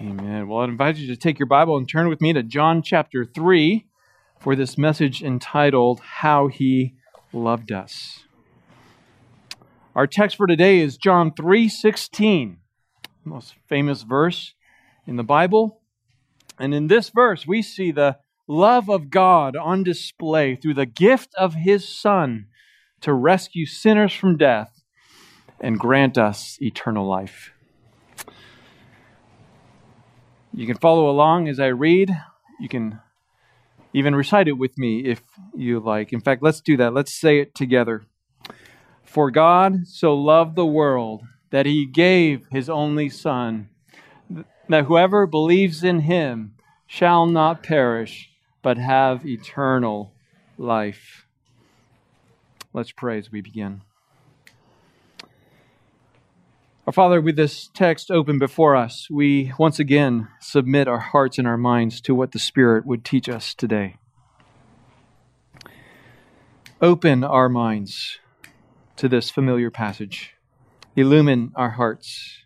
Amen. Well, I invite you to take your Bible and turn with me to John chapter 3 for this message entitled How He Loved Us. Our text for today is John 3:16, most famous verse in the Bible. And in this verse, we see the love of God on display through the gift of his son to rescue sinners from death and grant us eternal life. You can follow along as I read. You can even recite it with me if you like. In fact, let's do that. Let's say it together. For God so loved the world that he gave his only Son, that whoever believes in him shall not perish, but have eternal life. Let's pray as we begin. Our Father, with this text open before us, we once again submit our hearts and our minds to what the Spirit would teach us today. Open our minds to this familiar passage, illumine our hearts,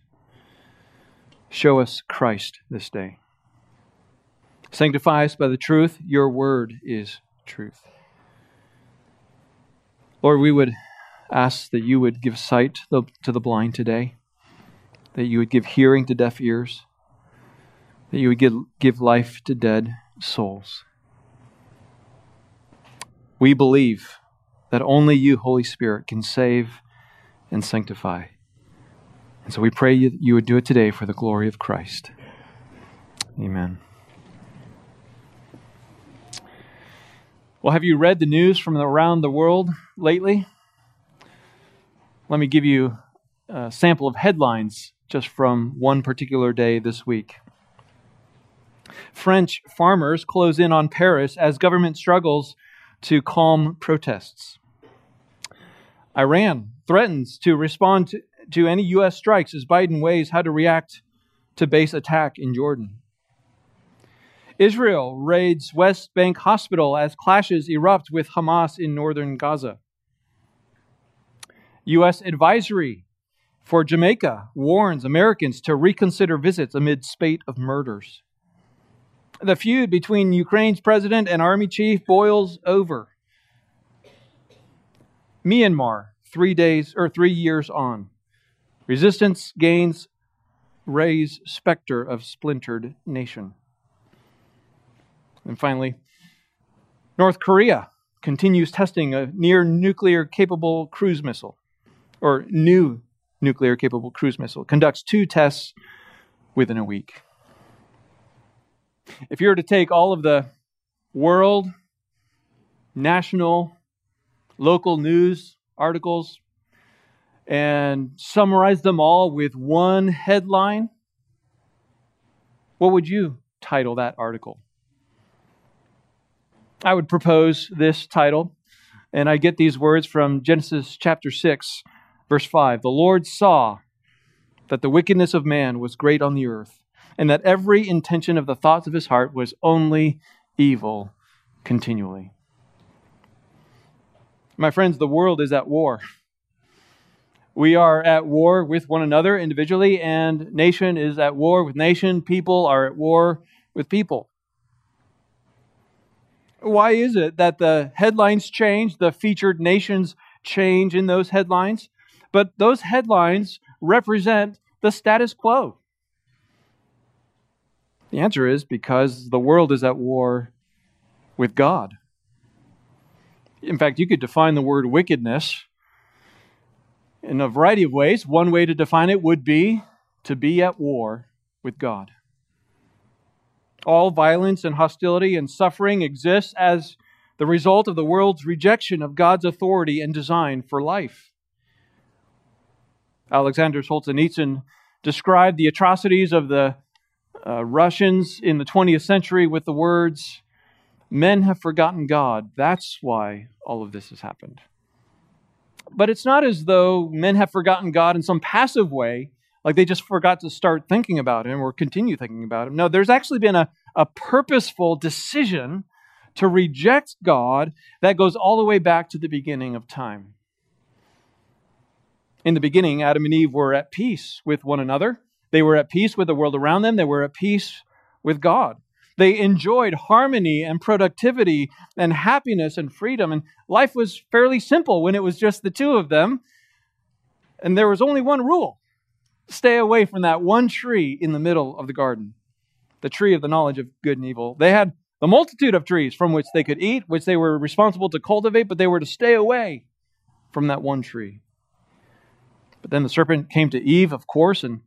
show us Christ this day. Sanctify us by the truth. Your word is truth. Lord, we would ask that you would give sight to the blind today that you would give hearing to deaf ears, that you would give, give life to dead souls. We believe that only you, Holy Spirit, can save and sanctify. And so we pray you, you would do it today for the glory of Christ. Amen. Well, have you read the news from around the world lately? Let me give you a sample of headlines just from one particular day this week. French farmers close in on Paris as government struggles to calm protests. Iran threatens to respond to, any U.S. strikes as Biden weighs how to react to base attack in Jordan. Israel raids West Bank hospital as clashes erupt with Hamas in northern Gaza. U.S. advisory for Jamaica warns Americans to reconsider visits amid spate of murders. The feud between Ukraine's president and army chief boils over. Myanmar, three days or three years on. Resistance gains raise specter of splintered nation. And finally, North Korea continues testing a near nuclear capable cruise missile, or new nuclear capable cruise missile, conducts two tests within a week. If you were to take all of the world, national, local news articles and summarize them all with one headline, what would you title that article? I would propose this title, and I get these words from Genesis chapter 6, Verse 5 The Lord saw that the wickedness of man was great on the earth, and that every intention of the thoughts of his heart was only evil continually. My friends, the world is at war. We are at war with one another individually, and nation is at war with nation. People are at war with people. Why is it that the headlines change, the featured nations change in those headlines? But those headlines represent the status quo. The answer is because the world is at war with God. In fact, you could define the word wickedness in a variety of ways. One way to define it would be to be at war with God. All violence and hostility and suffering exists as the result of the world's rejection of God's authority and design for life. Alexander Solzhenitsyn described the atrocities of the uh, Russians in the 20th century with the words, Men have forgotten God. That's why all of this has happened. But it's not as though men have forgotten God in some passive way, like they just forgot to start thinking about Him or continue thinking about Him. No, there's actually been a, a purposeful decision to reject God that goes all the way back to the beginning of time. In the beginning, Adam and Eve were at peace with one another. They were at peace with the world around them, they were at peace with God. They enjoyed harmony and productivity and happiness and freedom. And life was fairly simple when it was just the two of them. And there was only one rule stay away from that one tree in the middle of the garden, the tree of the knowledge of good and evil. They had the multitude of trees from which they could eat, which they were responsible to cultivate, but they were to stay away from that one tree. But then the serpent came to Eve, of course, and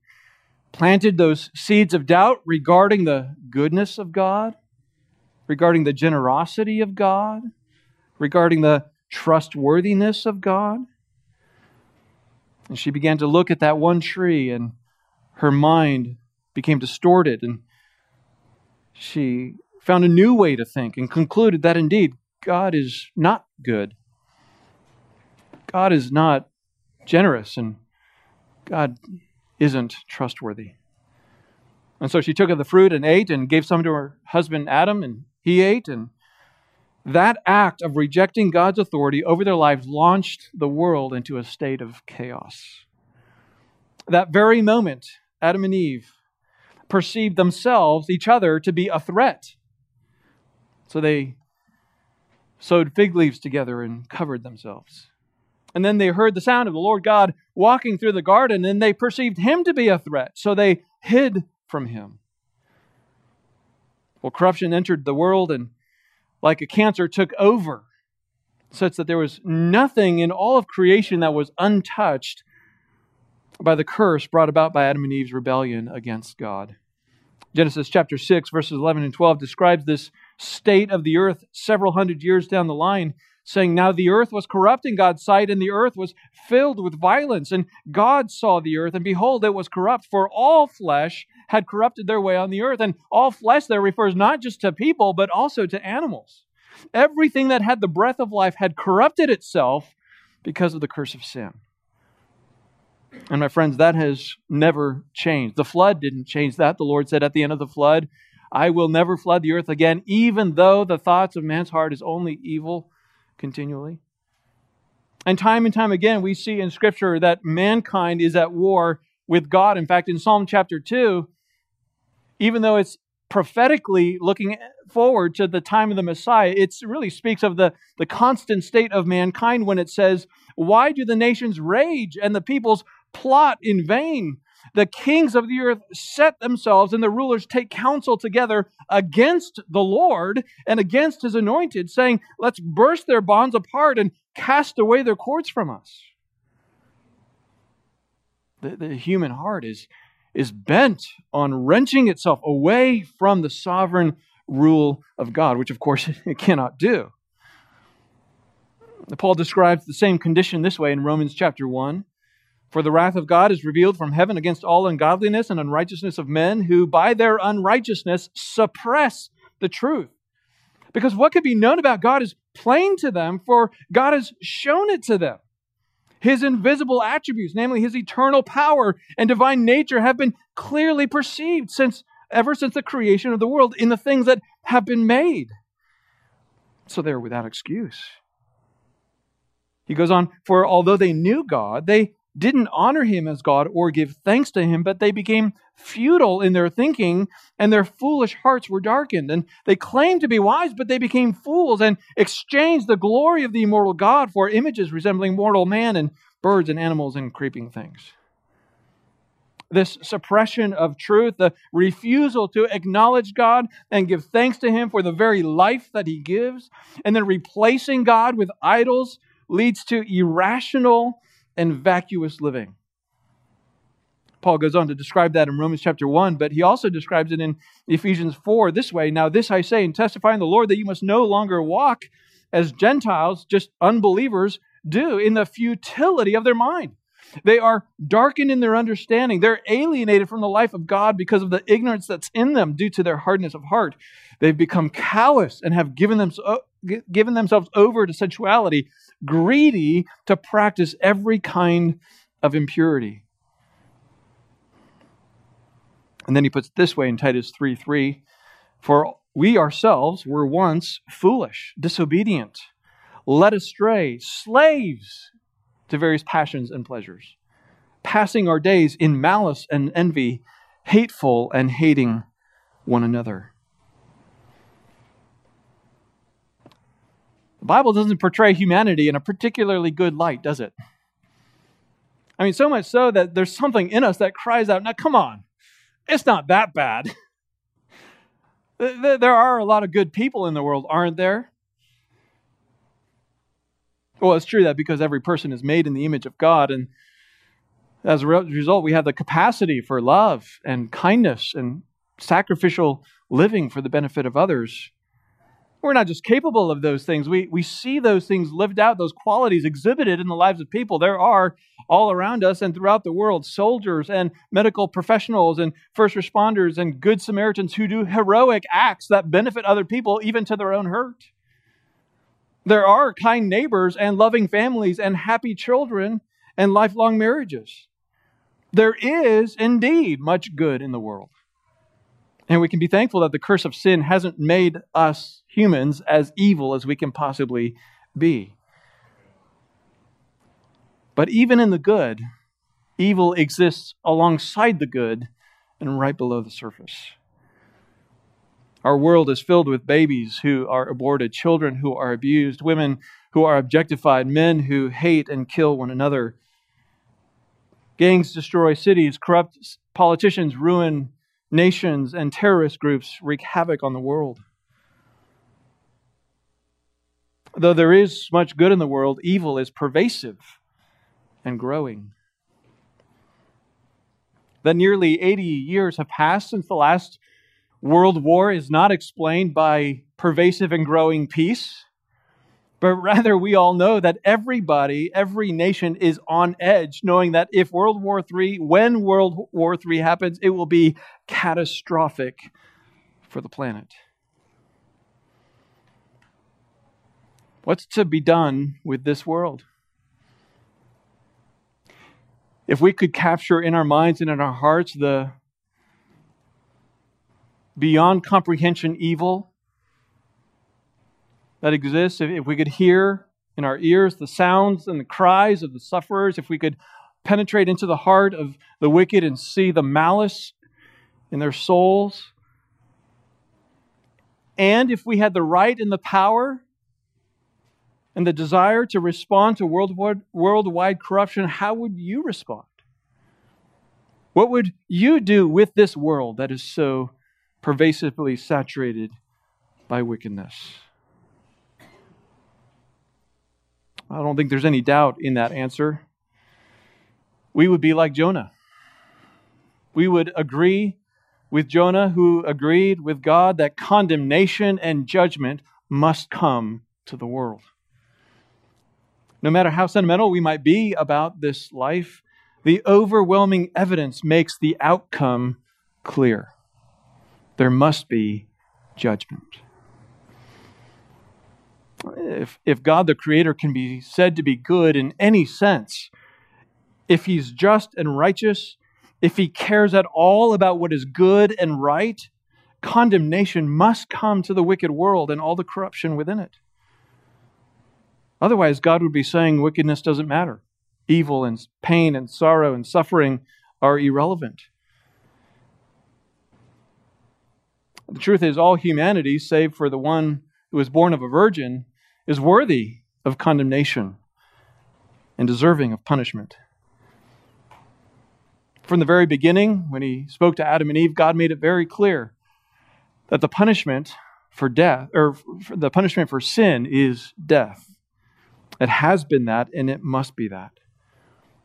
planted those seeds of doubt regarding the goodness of God, regarding the generosity of God, regarding the trustworthiness of God. And she began to look at that one tree, and her mind became distorted, and she found a new way to think and concluded that indeed God is not good. God is not generous, and God isn't trustworthy. And so she took of the fruit and ate and gave some to her husband Adam, and he ate. And that act of rejecting God's authority over their lives launched the world into a state of chaos. That very moment, Adam and Eve perceived themselves, each other, to be a threat so they sewed fig leaves together and covered themselves. And then they heard the sound of the Lord God walking through the garden, and they perceived him to be a threat. So they hid from him. Well, corruption entered the world and, like a cancer, took over, such that there was nothing in all of creation that was untouched by the curse brought about by Adam and Eve's rebellion against God. Genesis chapter 6, verses 11 and 12 describes this state of the earth several hundred years down the line, saying, Now the earth was corrupt in God's sight, and the earth was filled with violence. And God saw the earth, and behold, it was corrupt, for all flesh had corrupted their way on the earth. And all flesh there refers not just to people, but also to animals. Everything that had the breath of life had corrupted itself because of the curse of sin. And my friends, that has never changed. The flood didn't change that. The Lord said at the end of the flood, I will never flood the earth again, even though the thoughts of man's heart is only evil continually. And time and time again, we see in Scripture that mankind is at war with God. In fact, in Psalm chapter 2, even though it's prophetically looking forward to the time of the Messiah, it really speaks of the, the constant state of mankind when it says, Why do the nations rage and the peoples plot in vain? The kings of the earth set themselves and the rulers take counsel together against the Lord and against his anointed, saying, Let's burst their bonds apart and cast away their cords from us. The, the human heart is, is bent on wrenching itself away from the sovereign rule of God, which of course it cannot do. Paul describes the same condition this way in Romans chapter 1. For the wrath of God is revealed from heaven against all ungodliness and unrighteousness of men who by their unrighteousness suppress the truth. Because what could be known about God is plain to them, for God has shown it to them. His invisible attributes, namely his eternal power and divine nature, have been clearly perceived since ever since the creation of the world in the things that have been made. So they're without excuse. He goes on, for although they knew God, they didn't honor him as God or give thanks to him, but they became futile in their thinking and their foolish hearts were darkened. And they claimed to be wise, but they became fools and exchanged the glory of the immortal God for images resembling mortal man and birds and animals and creeping things. This suppression of truth, the refusal to acknowledge God and give thanks to Him for the very life that He gives, and then replacing God with idols leads to irrational and vacuous living. Paul goes on to describe that in Romans chapter 1, but he also describes it in Ephesians 4 this way Now, this I say and testify in the Lord that you must no longer walk as Gentiles, just unbelievers, do in the futility of their mind. They are darkened in their understanding. They're alienated from the life of God because of the ignorance that's in them due to their hardness of heart. They've become callous and have given, them, given themselves over to sensuality greedy to practice every kind of impurity. And then he puts it this way in Titus 3 3 For we ourselves were once foolish, disobedient, led astray, slaves to various passions and pleasures, passing our days in malice and envy, hateful and hating one another. The Bible doesn't portray humanity in a particularly good light, does it? I mean, so much so that there's something in us that cries out, now come on, it's not that bad. There are a lot of good people in the world, aren't there? Well, it's true that because every person is made in the image of God, and as a result, we have the capacity for love and kindness and sacrificial living for the benefit of others. We're not just capable of those things, we, we see those things lived out, those qualities exhibited in the lives of people. There are all around us and throughout the world soldiers and medical professionals and first responders and good Samaritans who do heroic acts that benefit other people, even to their own hurt. There are kind neighbors and loving families and happy children and lifelong marriages. There is indeed much good in the world. And we can be thankful that the curse of sin hasn't made us humans as evil as we can possibly be. But even in the good, evil exists alongside the good and right below the surface. Our world is filled with babies who are aborted, children who are abused, women who are objectified, men who hate and kill one another. Gangs destroy cities, corrupt politicians ruin nations, and terrorist groups wreak havoc on the world. Though there is much good in the world, evil is pervasive and growing. That nearly 80 years have passed since the last World War is not explained by pervasive and growing peace, but rather we all know that everybody, every nation is on edge, knowing that if World War III, when World War III happens, it will be catastrophic for the planet. What's to be done with this world? If we could capture in our minds and in our hearts the beyond comprehension evil that exists, if, we could hear in our ears the sounds and the cries of the sufferers, if we could penetrate into the heart of the wicked and see the malice in their souls, and if we had the right and the power and the desire to respond to worldwide, worldwide corruption, how would you respond? What would you do with this world that is so pervasively saturated by wickedness? I don't think there's any doubt in that answer. We would be like Jonah. We would agree with Jonah, who agreed with God that condemnation and judgment must come to the world. No matter how sentimental we might be about this life, the overwhelming evidence makes the outcome clear. There must be judgment. If, if God the Creator can be said to be good in any sense, if He's just and righteous, if He cares at all about what is good and right, condemnation must come to the wicked world and all the corruption within it. Otherwise, God would be saying wickedness doesn't matter. Evil and pain and sorrow and suffering are irrelevant. The truth is, all humanity, save for the one who was born of a virgin, is worthy of condemnation and deserving of punishment. From the very beginning, when he spoke to Adam and Eve, God made it very clear that the punishment for death, or the punishment for sin, is death. It has been that, and it must be that.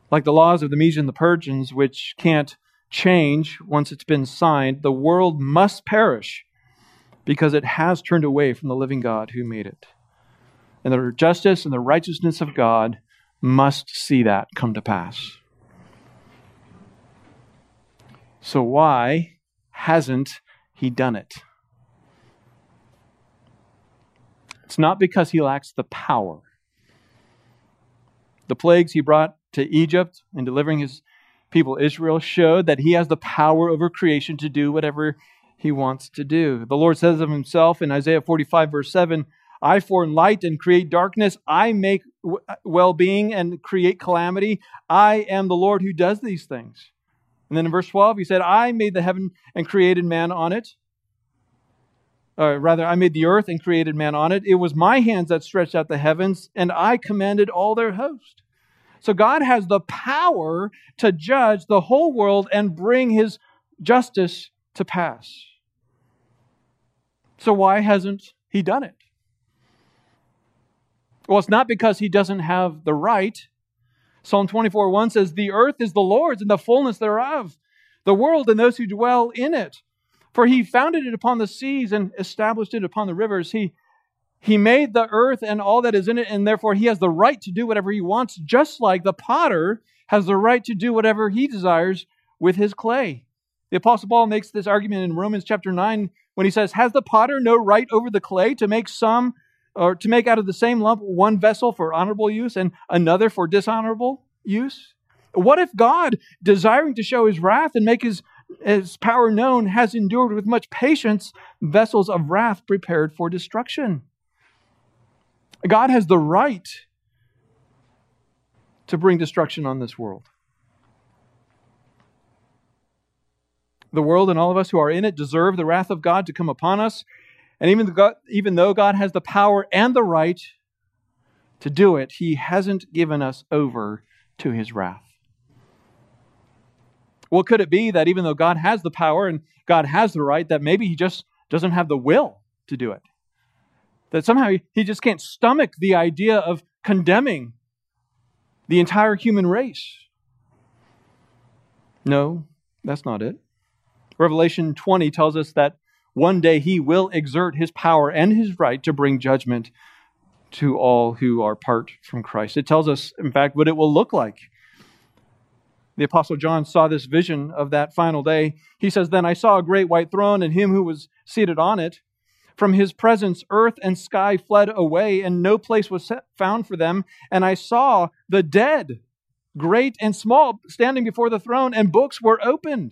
Like the laws of the Medes and the Persians, which can't change once it's been signed, the world must perish because it has turned away from the living God who made it. And the justice and the righteousness of God must see that come to pass. So, why hasn't he done it? It's not because he lacks the power. The plagues he brought to Egypt in delivering his people Israel showed that he has the power over creation to do whatever he wants to do. The Lord says of himself in Isaiah 45, verse 7 I form light and create darkness. I make uh, well being and create calamity. I am the Lord who does these things. And then in verse 12, he said, I made the heaven and created man on it. Or rather, I made the earth and created man on it. It was my hands that stretched out the heavens, and I commanded all their host. So God has the power to judge the whole world and bring his justice to pass. So why hasn't he done it? Well, it's not because he doesn't have the right. Psalm 24 1 says, The earth is the Lord's and the fullness thereof, the world and those who dwell in it. For he founded it upon the seas and established it upon the rivers. He, he made the earth and all that is in it, and therefore he has the right to do whatever he wants, just like the potter has the right to do whatever he desires with his clay. The Apostle Paul makes this argument in Romans chapter 9 when he says, Has the potter no right over the clay to make some or to make out of the same lump one vessel for honorable use and another for dishonorable use? What if God, desiring to show his wrath and make his, his power known, has endured with much patience vessels of wrath prepared for destruction? God has the right to bring destruction on this world. The world and all of us who are in it deserve the wrath of God to come upon us. And even, God, even though God has the power and the right to do it, He hasn't given us over to His wrath. Well, could it be that even though God has the power and God has the right, that maybe He just doesn't have the will to do it? That somehow He just can't stomach the idea of condemning the entire human race? No, that's not it. Revelation 20 tells us that one day he will exert his power and his right to bring judgment to all who are apart from Christ. It tells us, in fact, what it will look like. The Apostle John saw this vision of that final day. He says, Then I saw a great white throne and him who was seated on it. From his presence, earth and sky fled away, and no place was found for them. And I saw the dead, great and small, standing before the throne, and books were opened.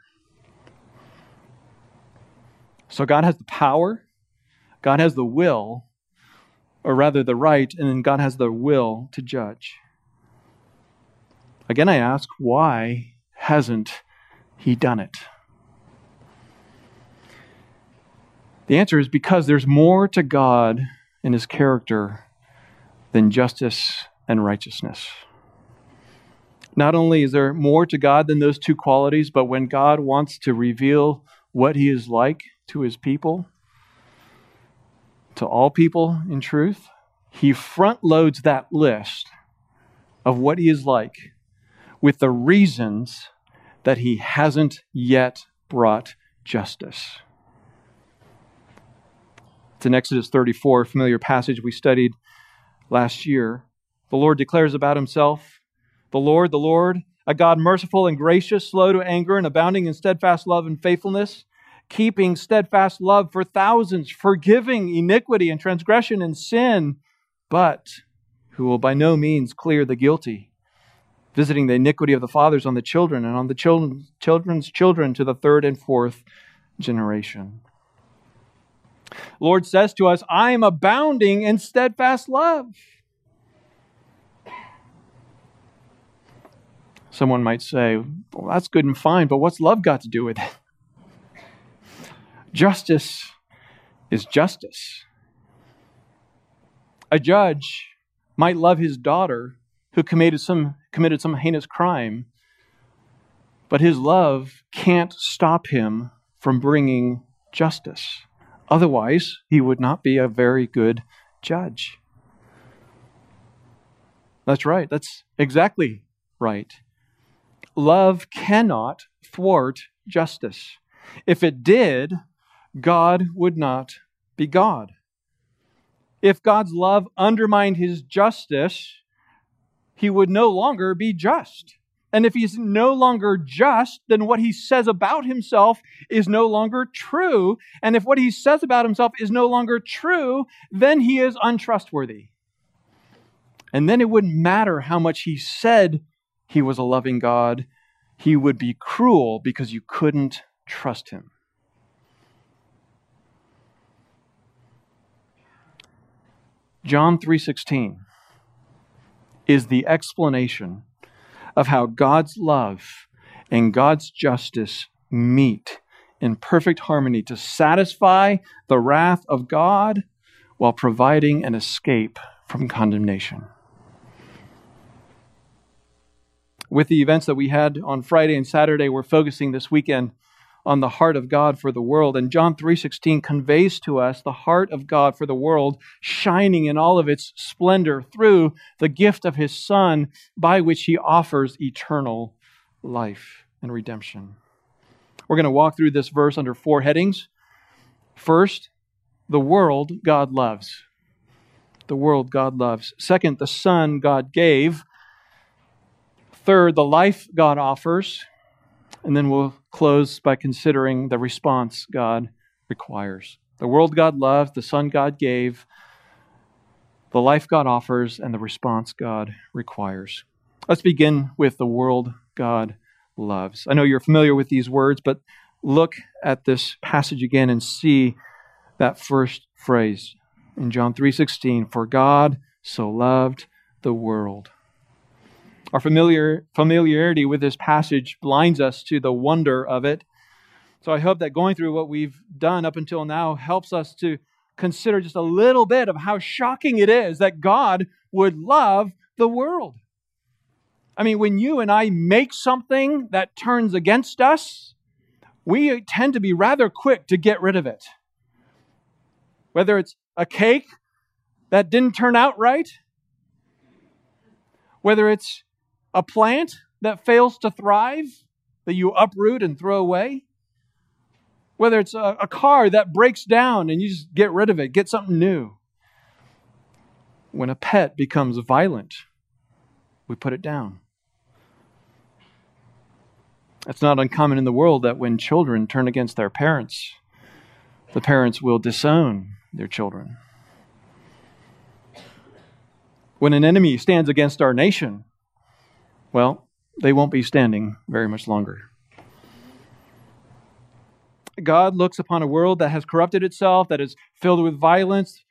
So God has the power, God has the will, or rather the right, and then God has the will to judge. Again, I ask, why hasn't He done it? The answer is because there's more to God and His character than justice and righteousness. Not only is there more to God than those two qualities, but when God wants to reveal what He is like, to his people, to all people in truth, he front loads that list of what he is like with the reasons that he hasn't yet brought justice. It's in Exodus 34, a familiar passage we studied last year. The Lord declares about himself The Lord, the Lord, a God merciful and gracious, slow to anger, and abounding in steadfast love and faithfulness keeping steadfast love for thousands, forgiving iniquity and transgression and sin, but who will by no means clear the guilty, visiting the iniquity of the fathers on the children and on the children, children's children to the third and fourth generation. Lord says to us, I am abounding in steadfast love. Someone might say, well, that's good and fine, but what's love got to do with it? Justice is justice. A judge might love his daughter who committed some, committed some heinous crime, but his love can't stop him from bringing justice. Otherwise, he would not be a very good judge. That's right. That's exactly right. Love cannot thwart justice. If it did, God would not be God. If God's love undermined his justice, he would no longer be just. And if he's no longer just, then what he says about himself is no longer true. And if what he says about himself is no longer true, then he is untrustworthy. And then it wouldn't matter how much he said he was a loving God, he would be cruel because you couldn't trust him. John 3:16 is the explanation of how God's love and God's justice meet in perfect harmony to satisfy the wrath of God while providing an escape from condemnation. With the events that we had on Friday and Saturday, we're focusing this weekend on the heart of God for the world. And John 3:16 conveys to us the heart of God for the world shining in all of its splendor through the gift of his son by which he offers eternal life and redemption. We're going to walk through this verse under four headings. First, the world God loves. The world God loves. Second, the son God gave. Third, the life God offers. And then we'll close by considering the response God requires. The world God loved, the Son God gave, the life God offers, and the response God requires. Let's begin with the world God loves. I know you're familiar with these words, but look at this passage again and see that first phrase in John 3:16, for God so loved the world. Our familiar, familiarity with this passage blinds us to the wonder of it. So I hope that going through what we've done up until now helps us to consider just a little bit of how shocking it is that God would love the world. I mean, when you and I make something that turns against us, we tend to be rather quick to get rid of it. Whether it's a cake that didn't turn out right, whether it's a plant that fails to thrive that you uproot and throw away. Whether it's a, a car that breaks down and you just get rid of it, get something new. When a pet becomes violent, we put it down. It's not uncommon in the world that when children turn against their parents, the parents will disown their children. When an enemy stands against our nation, well, they won't be standing very much longer. God looks upon a world that has corrupted itself, that is filled with violence,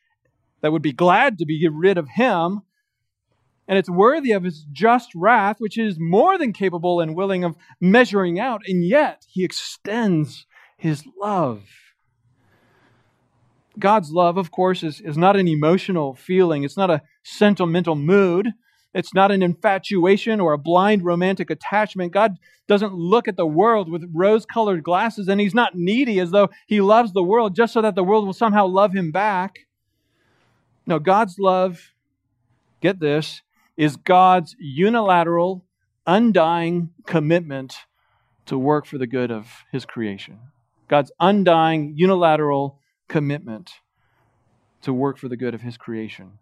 that would be glad to be rid of Him, and it's worthy of His just wrath, which is more than capable and willing of measuring out, and yet He extends His love. God's love, of course, is, is not an emotional feeling, it's not a sentimental mood. It's not an infatuation or a blind romantic attachment. God doesn't look at the world with rose colored glasses, and He's not needy as though He loves the world just so that the world will somehow love Him back. No, God's love, get this, is God's unilateral, undying commitment to work for the good of His creation. God's undying, unilateral commitment to work for the good of His creation.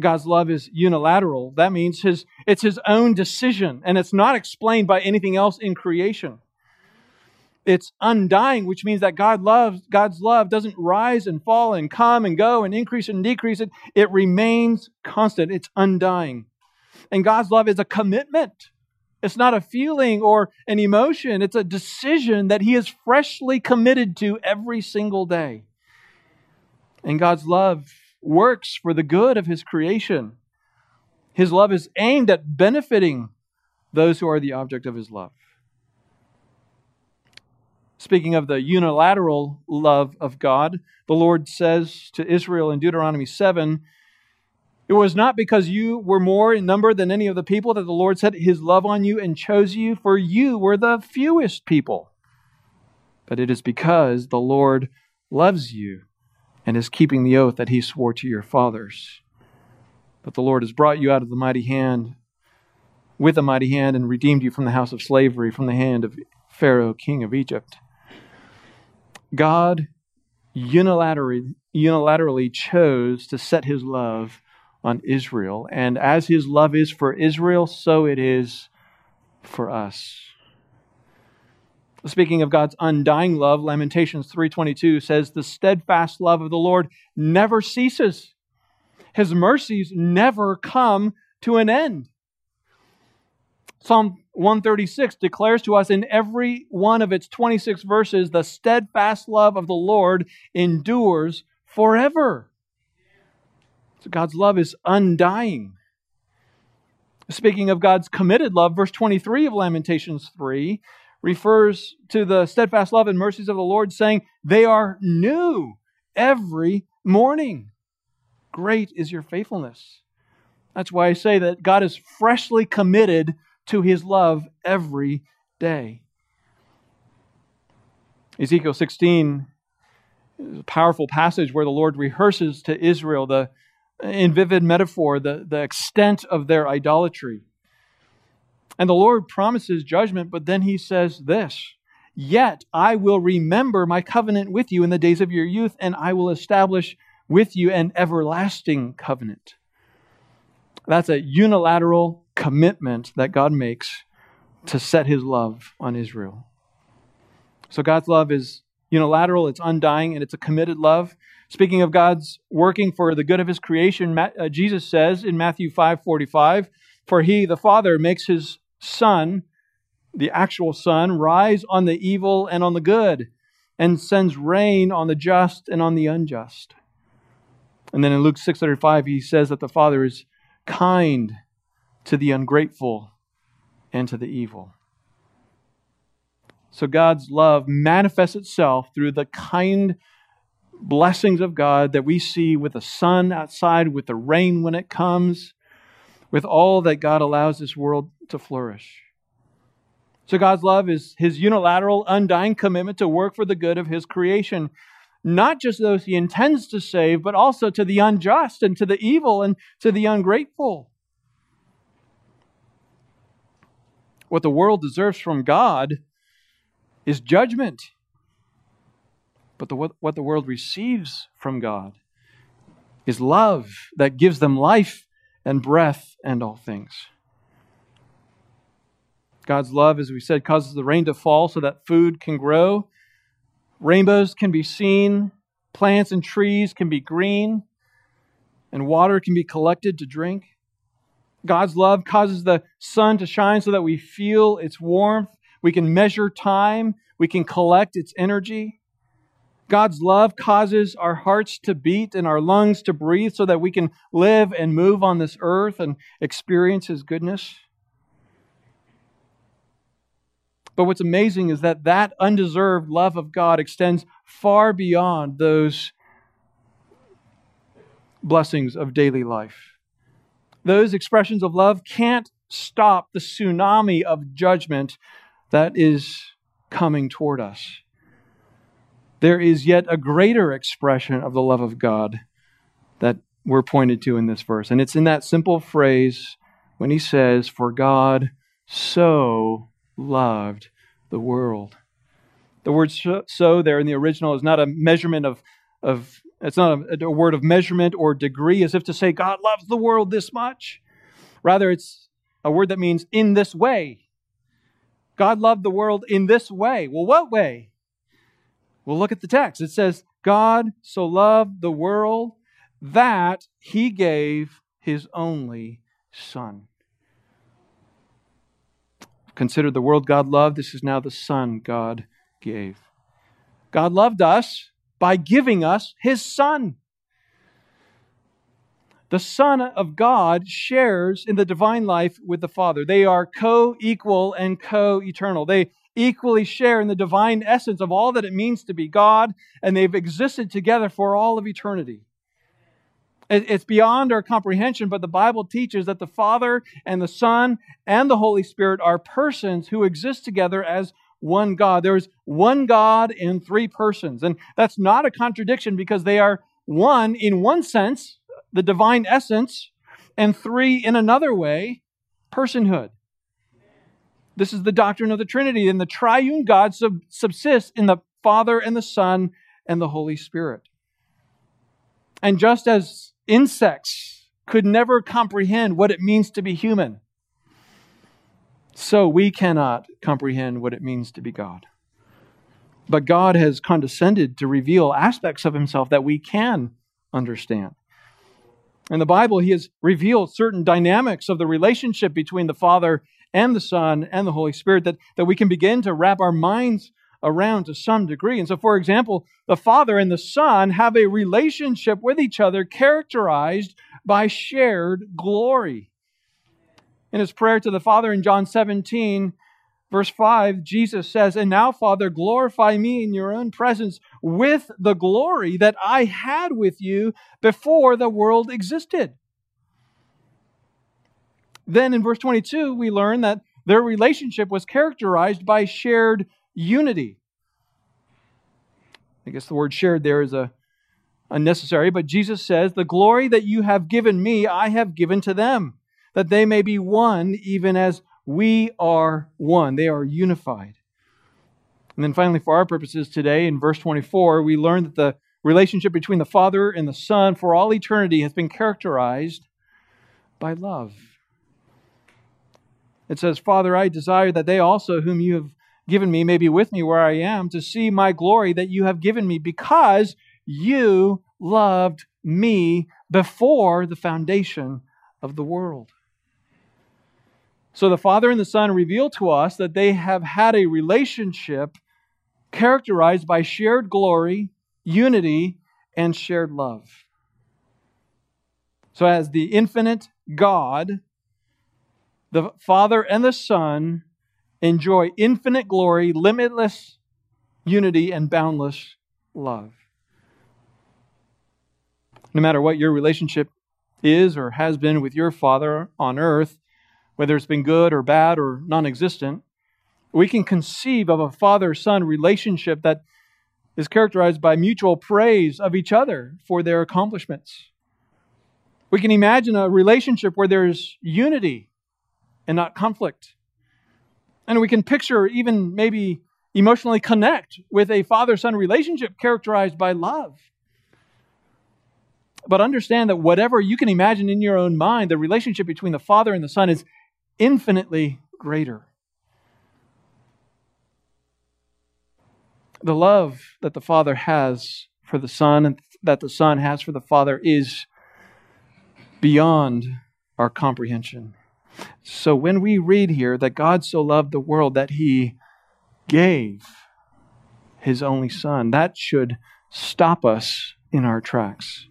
God's love is unilateral. That means his, it's his own decision, and it's not explained by anything else in creation. It's undying, which means that God loves, God's love doesn't rise and fall and come and go and increase and decrease. It, it remains constant. It's undying. And God's love is a commitment. It's not a feeling or an emotion. It's a decision that He is freshly committed to every single day. And God's love works for the good of his creation. His love is aimed at benefiting those who are the object of his love. Speaking of the unilateral love of God, the Lord says to Israel in Deuteronomy 7 It was not because you were more in number than any of the people that the Lord set his love on you and chose you, for you were the fewest people. But it is because the Lord loves you and is keeping the oath that he swore to your fathers. But the Lord has brought you out of the mighty hand, with a mighty hand, and redeemed you from the house of slavery, from the hand of Pharaoh, king of Egypt. God unilaterally, unilaterally chose to set his love on Israel. And as his love is for Israel, so it is for us. Speaking of God's undying love, Lamentations 3:22 says the steadfast love of the Lord never ceases. His mercies never come to an end. Psalm 136 declares to us in every one of its 26 verses the steadfast love of the Lord endures forever. So God's love is undying. Speaking of God's committed love, verse 23 of Lamentations 3 refers to the steadfast love and mercies of the Lord, saying, They are new every morning. Great is your faithfulness. That's why I say that God is freshly committed to his love every day. Ezekiel 16 is a powerful passage where the Lord rehearses to Israel the in vivid metaphor the, the extent of their idolatry. And the Lord promises judgment, but then he says this Yet I will remember my covenant with you in the days of your youth, and I will establish with you an everlasting covenant. That's a unilateral commitment that God makes to set his love on Israel. So God's love is unilateral, it's undying, and it's a committed love. Speaking of God's working for the good of his creation, uh, Jesus says in Matthew 5:45, "For he, the Father, makes his son, the actual son, rise on the evil and on the good, and sends rain on the just and on the unjust." And then in Luke 6:35, he says that the Father is kind to the ungrateful and to the evil. So God's love manifests itself through the kind blessings of God that we see with the sun outside, with the rain when it comes, with all that God allows this world to flourish. So God's love is his unilateral, undying commitment to work for the good of his creation, not just those he intends to save, but also to the unjust and to the evil and to the ungrateful. What the world deserves from God is judgment. But the, what the world receives from God is love that gives them life and breath and all things. God's love, as we said, causes the rain to fall so that food can grow. Rainbows can be seen, plants and trees can be green, and water can be collected to drink. God's love causes the sun to shine so that we feel its warmth. We can measure time. We can collect its energy. God's love causes our hearts to beat and our lungs to breathe so that we can live and move on this earth and experience His goodness. But what's amazing is that that undeserved love of God extends far beyond those blessings of daily life. Those expressions of love can't stop the tsunami of judgment that is coming toward us there is yet a greater expression of the love of God that we're pointed to in this verse. And it's in that simple phrase when he says, For God so loved the world. The word so there in the original is not a measurement of, of it's not a, a word of measurement or degree as if to say God loves the world this much. Rather, it's a word that means in this way. God loved the world in this way. Well, what way? Well, look at the text. It says, God so loved the world that he gave his only Son. Consider the world God loved. This is now the Son God gave. God loved us by giving us his Son. The Son of God shares in the divine life with the Father. They are co equal and co eternal. They equally share in the divine essence of all that it means to be God, and they've existed together for all of eternity. It's beyond our comprehension, but the Bible teaches that the Father and the Son and the Holy Spirit are persons who exist together as one God. There is one God in three persons. And that's not a contradiction because they are one in one sense, the divine essence, and three in another way, personhood. This is the doctrine of the Trinity. And the triune God sub- subsists in the Father and the Son and the Holy Spirit. And just as insects could never comprehend what it means to be human, So we cannot comprehend what it means to be God. But God has condescended to reveal aspects of himself that we can understand. In the Bible, he has revealed certain dynamics of the relationship between the Father and the Son and the Holy Spirit that, that we can begin to wrap our minds around to some degree. And so, for example, the Father and the Son have a relationship with each other characterized by shared glory. In his prayer to the Father in John 17, verse 5, Jesus says, And now, Father, glorify me in your own presence with the glory that I had with you before the world existed. Then in verse 22, we learn that their relationship was characterized by shared unity. I guess the word shared there is a unnecessary, but Jesus says, The glory that you have given me, I have given to them, that they may be one, even as we are one. They are unified. And then finally, for our purposes today, in verse 24, we learn that the relationship between the Father and the Son for all eternity has been characterized by love. It says, Father, I desire that they also, whom you have given me, may be with me where I am, to see my glory that you have given me, because you loved me before the foundation of the world. So the Father and the Son reveal to us that they have had a relationship characterized by shared glory, unity, and shared love. So, as the infinite God, the Father and the Son enjoy infinite glory, limitless unity, and boundless love. No matter what your relationship is or has been with your Father on earth, whether it's been good or bad or non existent, we can conceive of a father son relationship that is characterized by mutual praise of each other for their accomplishments. We can imagine a relationship where there's unity and not conflict. And we can picture, even maybe emotionally connect with a father son relationship characterized by love. But understand that whatever you can imagine in your own mind, the relationship between the Father and the Son is infinitely greater. The love that the Father has for the Son and that the Son has for the Father is beyond our comprehension. So when we read here that God so loved the world that he gave his only Son, that should stop us in our tracks.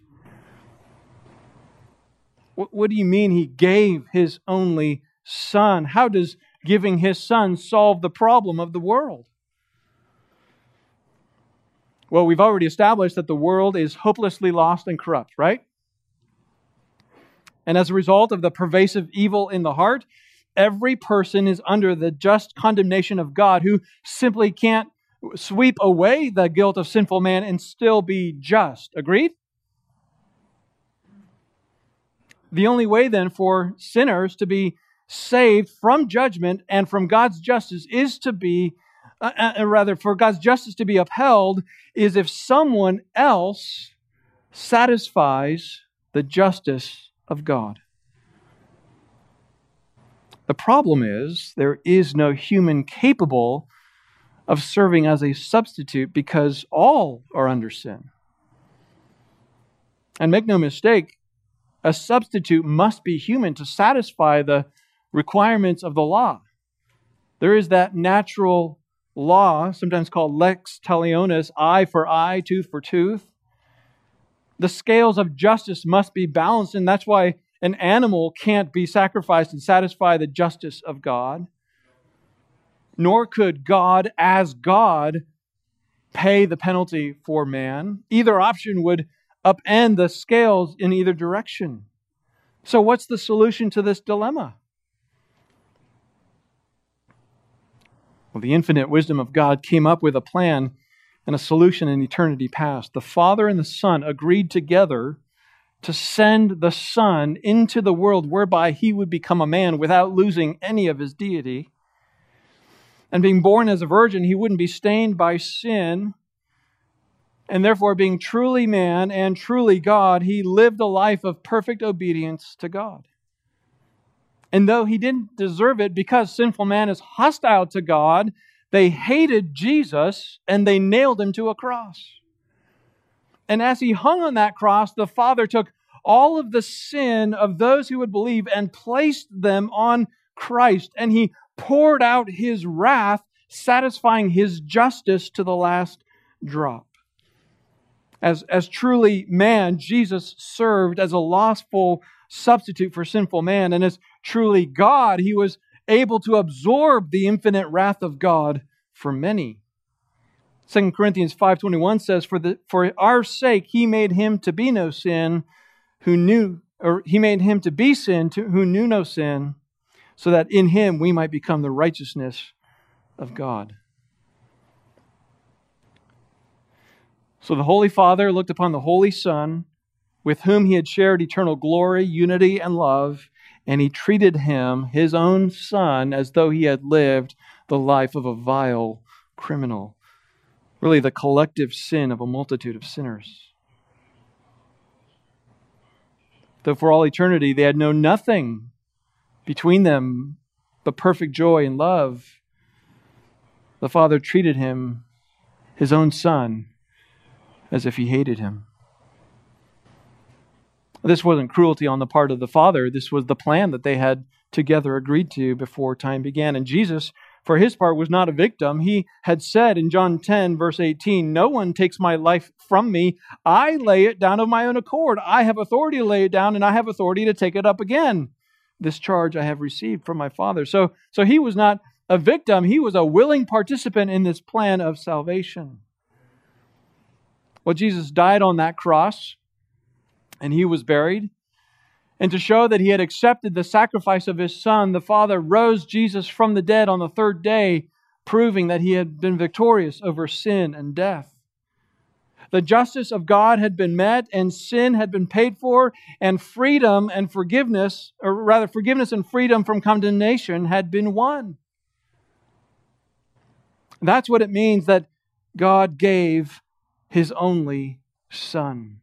What, what do you mean he gave his only Son? How does giving his Son solve the problem of the world? Well, we've already established that the world is hopelessly lost and corrupt, right? And as a result of the pervasive evil in the heart, every person is under the just condemnation of God who simply can't sweep away the guilt of sinful man and still be just. Agreed? The only way then for sinners to be saved from judgment and from God's justice is to be, uh, uh, uh rather, for God's justice to be upheld, is if someone else satisfies the justice of God. The problem is there is no human capable of serving as a substitute because all are under sin. And make no mistake, a substitute must be human to satisfy the requirements of the law. There is that natural law, sometimes called lex talionis, eye for eye, tooth for tooth the scales of justice must be balanced, and that's why an animal can't be sacrificed and satisfy the justice of God. Nor could God, as God, pay the penalty for man. Either option would upend the scales in either direction. So, what's the solution to this dilemma? Well, the infinite wisdom of God came up with a plan and a solution in eternity past. The Father and the Son agreed together to send the Son into the world whereby he would become a man without losing any of his deity. And being born as a virgin, he wouldn't be stained by sin. And therefore, being truly man and truly God, he lived a life of perfect obedience to God. And though he didn't deserve it because sinful man is hostile to God, they hated Jesus and they nailed him to a cross. And as he hung on that cross, the Father took all of the sin of those who would believe and placed them on Christ. And he poured out his wrath, satisfying his justice to the last drop. As, as truly man, Jesus served as a lostful substitute for sinful man. And as truly God, he was able to absorb the infinite wrath of God for many. 2 Corinthians 5:21 says for the for our sake he made him to be no sin who knew or he made him to be sin to, who knew no sin so that in him we might become the righteousness of God. So the Holy Father looked upon the Holy Son with whom he had shared eternal glory, unity, and love, and he treated him, his own son, as though he had lived the life of a vile criminal. Really, the collective sin of a multitude of sinners. Though for all eternity they had known nothing between them but perfect joy and love, the Father treated him, his own son, as if he hated him. This wasn't cruelty on the part of the Father. This was the plan that they had together agreed to before time began. And Jesus, for his part, was not a victim. He had said in John 10, verse 18, No one takes my life from me. I lay it down of my own accord. I have authority to lay it down, and I have authority to take it up again. This charge I have received from my Father. So, so he was not a victim, he was a willing participant in this plan of salvation. Well, Jesus died on that cross and he was buried. And to show that he had accepted the sacrifice of his son, the Father rose Jesus from the dead on the third day, proving that he had been victorious over sin and death. The justice of God had been met, and sin had been paid for, and freedom and forgiveness, or rather, forgiveness and freedom from condemnation had been won. That's what it means that God gave his only Son.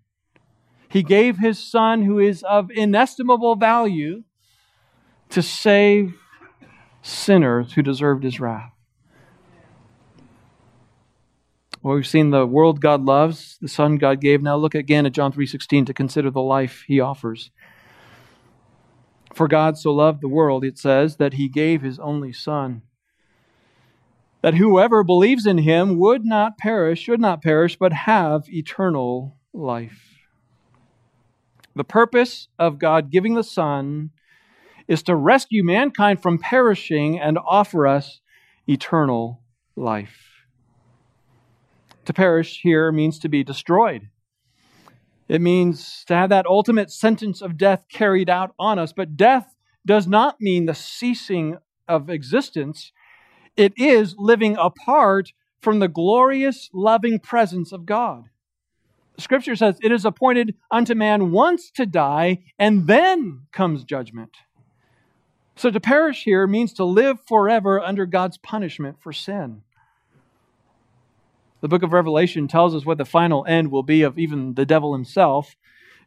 He gave his Son, who is of inestimable value, to save sinners who deserved his wrath. Well, we've seen the world God loves, the Son God gave. Now look again at John 3:16 to consider the life he offers. For God so loved the world, it says, that he gave his only Son, that whoever believes in him would not perish, should not perish, but have eternal life. The purpose of God giving the Son is to rescue mankind from perishing and offer us eternal life. To perish here means to be destroyed. It means to have that ultimate sentence of death carried out on us. But death does not mean the ceasing of existence, it is living apart from the glorious, loving presence of God. Scripture says it is appointed unto man once to die, and then comes judgment. So to perish here means to live forever under God's punishment for sin. The book of Revelation tells us what the final end will be of even the devil himself.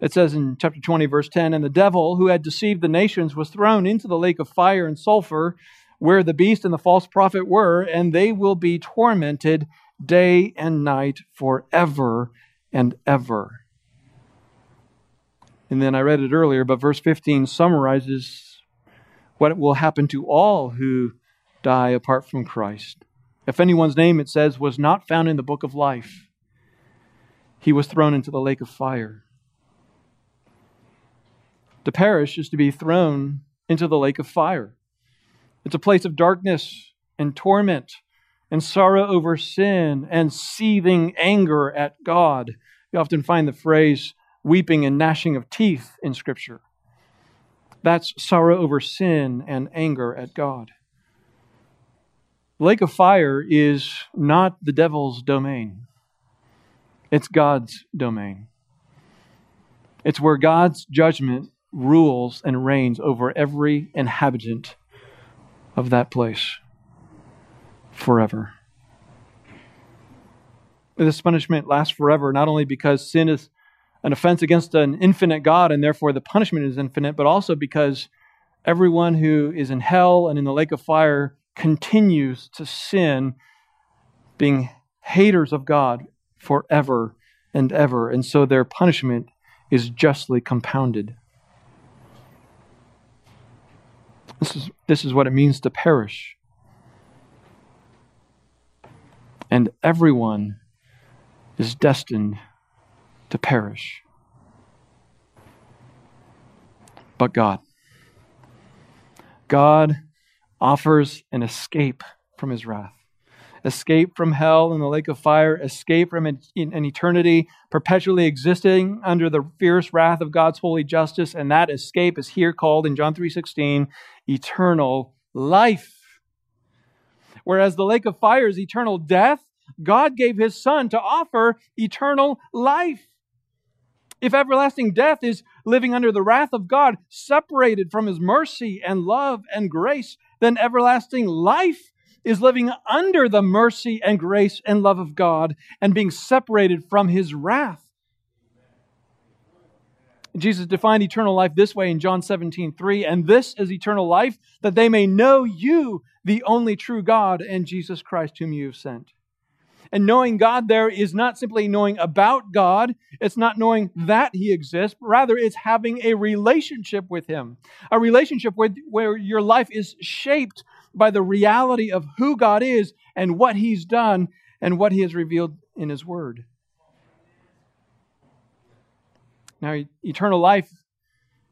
It says in chapter 20, verse 10 And the devil who had deceived the nations was thrown into the lake of fire and sulfur, where the beast and the false prophet were, and they will be tormented day and night forever and ever. And then I read it earlier, but verse 15 summarizes what will happen to all who die apart from Christ. If anyone's name, it says, was not found in the book of life, he was thrown into the lake of fire. To perish is to be thrown into the lake of fire. It's a place of darkness and torment and sorrow over sin and seething anger at God. You often find the phrase weeping and gnashing of teeth in Scripture. That's sorrow over sin and anger at God. Lake of fire is not the devil's domain, it's God's domain. It's where God's judgment rules and reigns over every inhabitant of that place forever. This punishment lasts forever, not only because sin is an offense against an infinite God and therefore the punishment is infinite, but also because everyone who is in hell and in the lake of fire continues to sin, being haters of God forever and ever. And so their punishment is justly compounded. This is, this is what it means to perish. And everyone is destined to perish. But God. God offers an escape from his wrath. Escape from hell and the lake of fire, escape from an, eternity perpetually existing under the fierce wrath of God's holy justice, and that escape is here called in John 3:16 eternal life. Whereas the lake of fire is eternal death, God gave his son to offer eternal life. If everlasting death is living under the wrath of God, separated from his mercy and love and grace, then everlasting life is living under the mercy and grace and love of God and being separated from his wrath. Jesus defined eternal life this way in John 17, 3. And this is eternal life, that they may know you, the only true God, and Jesus Christ, whom you have sent. And knowing God there is not simply knowing about God, it's not knowing that He exists, rather it's having a relationship with Him. A relationship with, where your life is shaped by the reality of who God is and what He's done and what He has revealed in His Word. Now, eternal life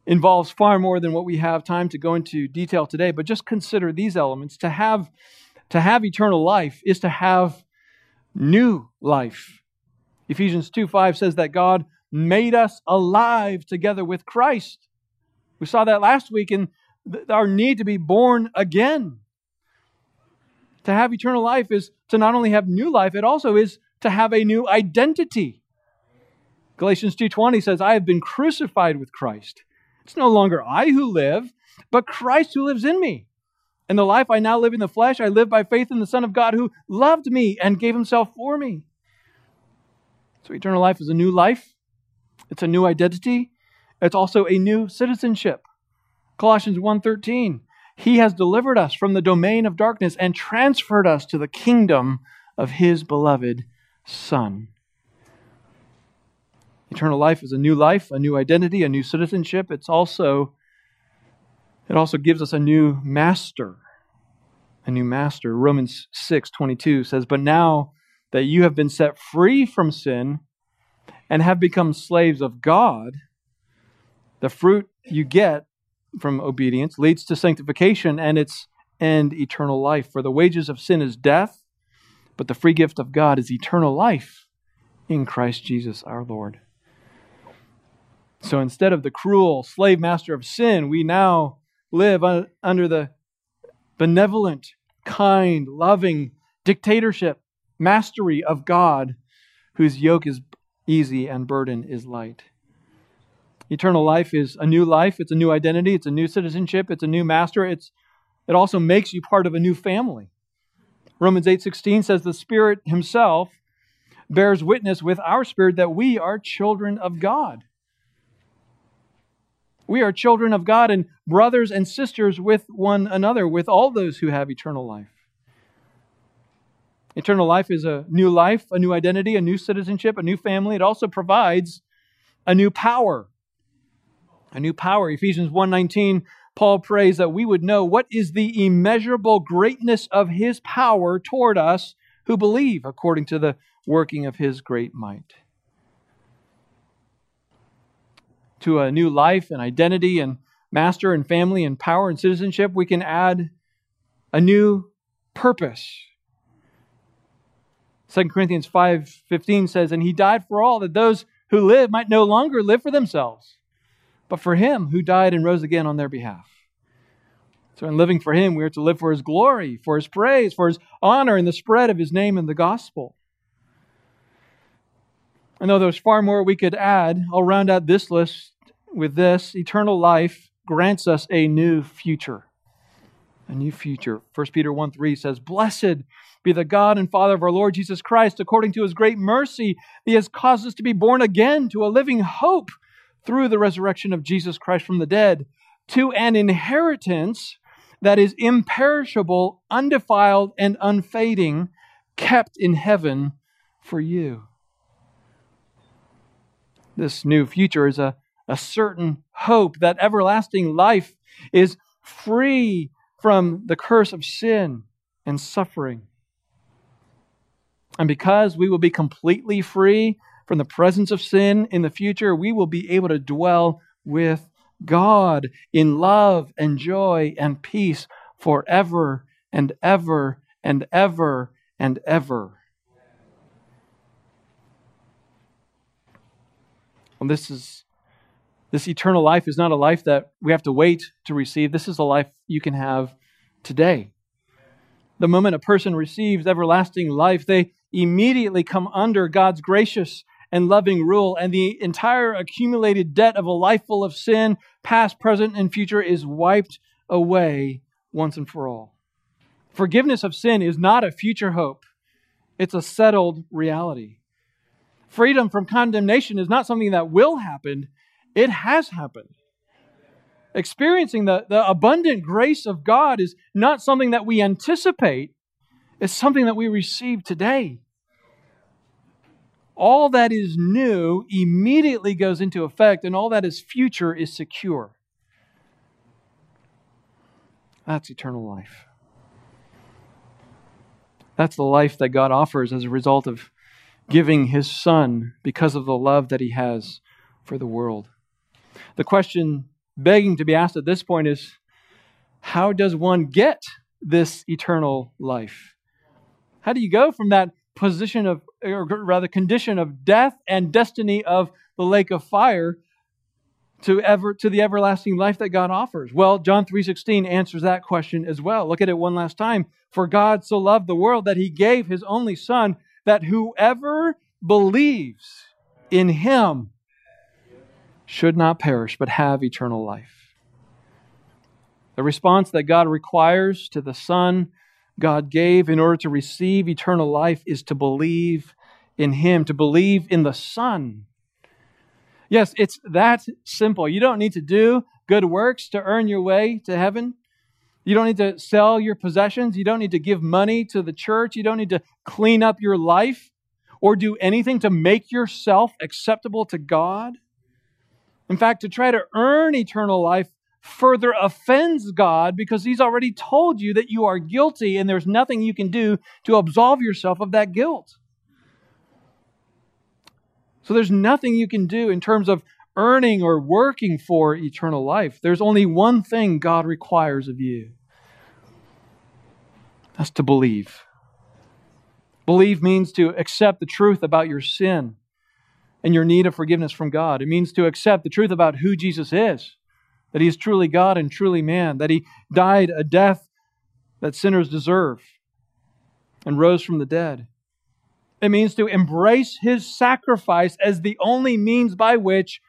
involves far more than what we have time to go into detail today, but just consider these elements. To have, to have eternal life is to have new life. Ephesians 2 5 says that God made us alive together with Christ. We saw that last week in our need to be born again. To have eternal life is to not only have new life, it also is to have a new identity. Galatians 2:20 says, "I have been crucified with Christ. It's no longer I who live, but Christ who lives in me. And the life I now live in the flesh, I live by faith in the Son of God who loved me and gave himself for me." So eternal life is a new life. It's a new identity. It's also a new citizenship. Colossians 1:13, "He has delivered us from the domain of darkness and transferred us to the kingdom of his beloved Son." Eternal life is a new life, a new identity, a new citizenship. It's also it also gives us a new master. A new master. Romans 6:22 says, "But now that you have been set free from sin and have become slaves of God, the fruit you get from obedience leads to sanctification and its end eternal life. For the wages of sin is death, but the free gift of God is eternal life in Christ Jesus our Lord." So instead of the cruel slave master of sin, we now live under the benevolent, kind, loving dictatorship, mastery of God, whose yoke is easy and burden is light. Eternal life is a new life, it's a new identity, it's a new citizenship, it's a new master, it's it also makes you part of a new family. Romans 8:16 says the Spirit himself bears witness with our spirit that we are children of God. We are children of God and brothers and sisters with one another, with all those who have eternal life. Eternal life is a new life, a new identity, a new citizenship, a new family. It also provides a new power. A new power. Ephesians 1:19 Paul prays that we would know what is the immeasurable greatness of his power toward us who believe according to the working of his great might. To a new life and identity and master and family and power and citizenship, we can add a new purpose. 2 Corinthians 5:15 says, "And he died for all that those who live might no longer live for themselves, but for him who died and rose again on their behalf." So in living for him, we are to live for his glory, for his praise, for his honor and the spread of his name in the gospel. I know there's far more we could add. I'll round out this list with this eternal life grants us a new future. A new future. 1 Peter 1 3 says, Blessed be the God and Father of our Lord Jesus Christ. According to his great mercy, he has caused us to be born again to a living hope through the resurrection of Jesus Christ from the dead, to an inheritance that is imperishable, undefiled, and unfading, kept in heaven for you. This new future is a, a certain hope that everlasting life is free from the curse of sin and suffering. And because we will be completely free from the presence of sin in the future, we will be able to dwell with God in love and joy and peace forever and ever and ever and ever. Well, this is this eternal life is not a life that we have to wait to receive. This is a life you can have today. The moment a person receives everlasting life, they immediately come under God's gracious and loving rule, and the entire accumulated debt of a life full of sin, past, present, and future, is wiped away once and for all. Forgiveness of sin is not a future hope, it's a settled reality. Freedom from condemnation is not something that will happen, it has happened. Experiencing the, the abundant grace of God is not something that we anticipate, it's something that we receive today. All that is new immediately goes into effect, and all that is future is secure. That's eternal life. That's the life that God offers as a result of giving his son because of the love that he has for the world. The question begging to be asked at this point is how does one get this eternal life? How do you go from that position of, or rather, condition of death and destiny of the lake of fire to ever to the everlasting life that God offers? Well, John 3:16 answers that question as well. Look at it one last time. For God so loved the world that he gave his only son that whoever believes in him should not perish but have eternal life. The response that God requires to the Son God gave in order to receive eternal life is to believe in Him, to believe in the Son. Yes, it's that simple. You don't need to do good works to earn your way to heaven. You don't need to sell your possessions. You don't need to give money to the church. You don't need to clean up your life or do anything to make yourself acceptable to God. In fact, to try to earn eternal life further offends God because He's already told you that you are guilty and there's nothing you can do to absolve yourself of that guilt. So there's nothing you can do in terms of earning or working for eternal life. There's only one thing God requires of you that's to believe. Believe means to accept the truth about your sin and your need of forgiveness from God. It means to accept the truth about who Jesus is, that he is truly God and truly man, that he died a death that sinners deserve and rose from the dead. It means to embrace his sacrifice as the only means by which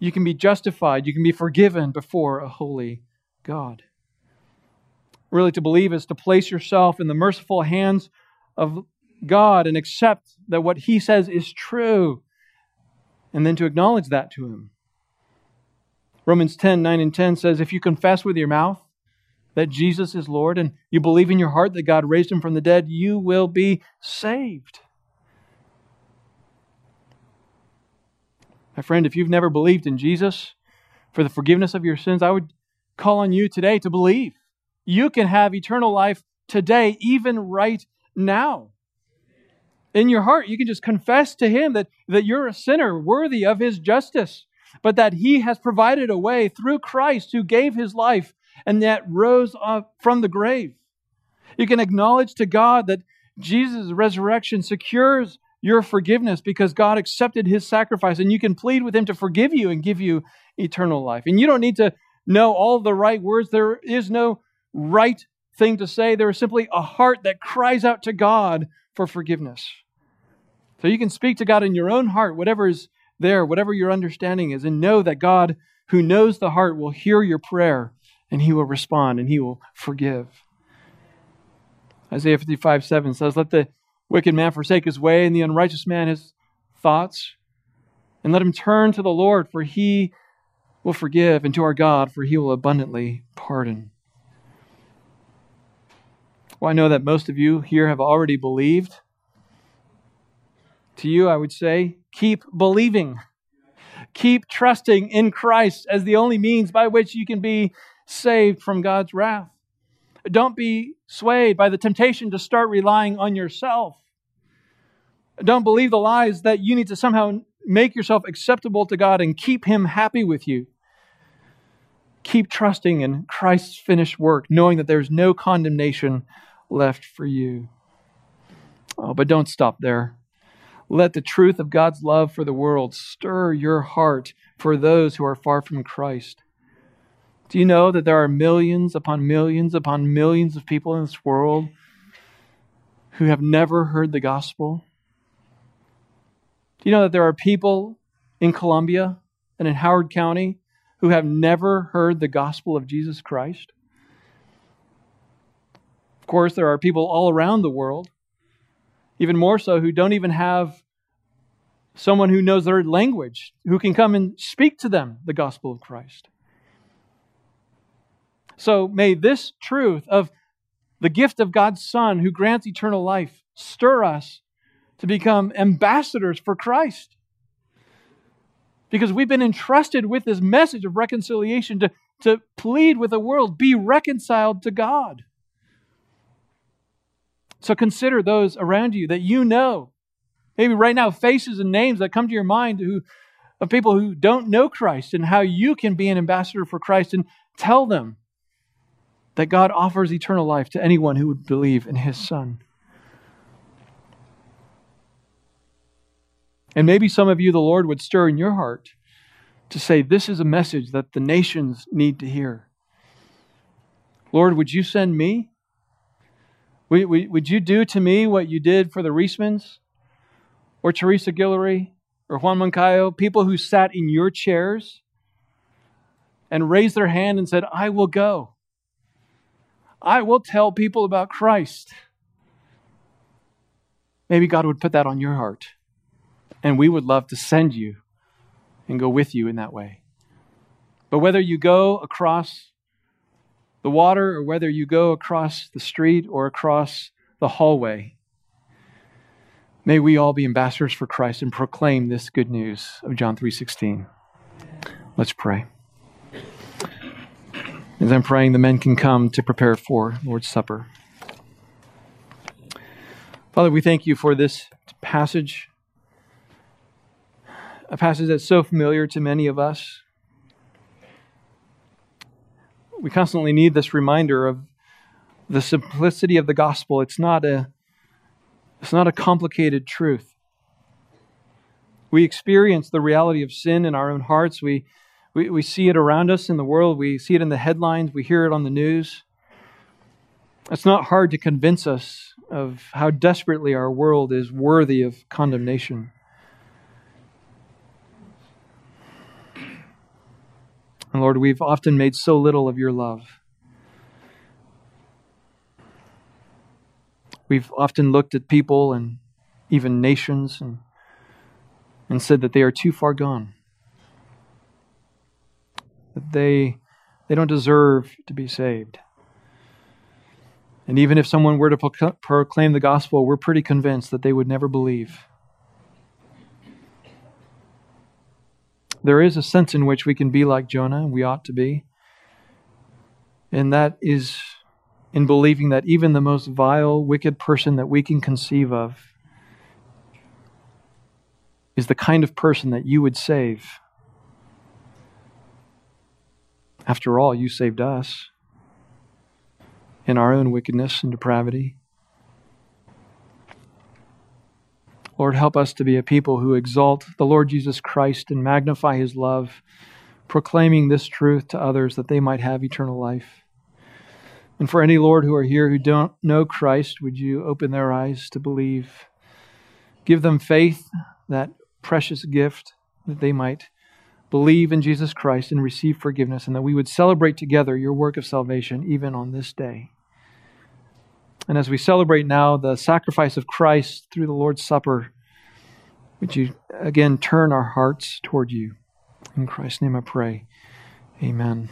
you can be justified, you can be forgiven before a holy God. Really, to believe is to place yourself in the merciful hands of God and accept that what He says is true, and then to acknowledge that to Him. Romans 10 9 and 10 says, If you confess with your mouth that Jesus is Lord and you believe in your heart that God raised Him from the dead, you will be saved. My friend, if you've never believed in Jesus for the forgiveness of your sins, I would call on you today to believe. You can have eternal life today, even right now. In your heart, you can just confess to Him that, that you're a sinner worthy of His justice, but that He has provided a way through Christ who gave His life and that rose up from the grave. You can acknowledge to God that Jesus' resurrection secures your forgiveness because God accepted his sacrifice and you can plead with him to forgive you and give you eternal life. And you don't need to know all the right words. There is no right thing to say. There is simply a heart that cries out to God for forgiveness. So you can speak to God in your own heart, whatever is there, whatever your understanding is, and know that God, who knows the heart, will hear your prayer and he will respond and he will forgive. Isaiah 55 7 says, Let the wicked man forsake his way, and the unrighteous man his thoughts. And let him turn to the Lord, for he will forgive, and to our God, for he will abundantly pardon. Well, I know that most of you here have already believed. To you, I would say, keep believing. Keep trusting in Christ as the only means by which you can be saved from God's wrath. Don't be swayed by the temptation to start relying on yourself. Don't believe the lies that you need to somehow make yourself acceptable to God and keep Him happy with you. Keep trusting in Christ's finished work, knowing that there's no condemnation left for you. Oh, but don't stop there. Let the truth of God's love for the world stir your heart for those who are far from Christ. Do you know that there are millions upon millions upon millions of people in this world who have never heard the gospel? Do you know that there are people in Columbia and in Howard County who have never heard the gospel of Jesus Christ? Of course, there are people all around the world, even more so, who don't even have someone who knows their language who can come and speak to them the gospel of Christ. So may this truth of the gift of God's Son who grants eternal life stir us to become ambassadors for Christ. Because we've been entrusted with this message of reconciliation to, to plead with the world, be reconciled to God. So consider those around you that you know. Maybe right now, faces and names that come to your mind who, of people who don't know Christ and how you can be an ambassador for Christ and tell them that God offers eternal life to anyone who would believe in his Son. And maybe some of you, the Lord would stir in your heart to say, This is a message that the nations need to hear. Lord, would you send me? Would you do to me what you did for the Reismans or Teresa Guillory or Juan Moncayo, people who sat in your chairs and raised their hand and said, I will go. I will tell people about Christ. Maybe God would put that on your heart. And we would love to send you and go with you in that way. But whether you go across the water or whether you go across the street or across the hallway, may we all be ambassadors for Christ and proclaim this good news of John 3:16. Let's pray. As I'm praying, the men can come to prepare for Lord's Supper. Father, we thank you for this passage, a passage that's so familiar to many of us. We constantly need this reminder of the simplicity of the gospel. It's not a, it's not a complicated truth. We experience the reality of sin in our own hearts. We we, we see it around us in the world. We see it in the headlines. We hear it on the news. It's not hard to convince us of how desperately our world is worthy of condemnation. And Lord, we've often made so little of your love. We've often looked at people and even nations and, and said that they are too far gone that they, they don't deserve to be saved. And even if someone were to proclaim the gospel, we're pretty convinced that they would never believe. There is a sense in which we can be like Jonah, and we ought to be. And that is in believing that even the most vile, wicked person that we can conceive of is the kind of person that you would save after all, you saved us in our own wickedness and depravity. Lord, help us to be a people who exalt the Lord Jesus Christ and magnify his love, proclaiming this truth to others that they might have eternal life. And for any, Lord, who are here who don't know Christ, would you open their eyes to believe? Give them faith, that precious gift, that they might believe in Jesus Christ and receive forgiveness, and that we would celebrate together your work of salvation even on this day. And as we celebrate now the sacrifice of Christ through the Lord's Supper, would you again turn our hearts toward you? In Christ's name I pray. Amen.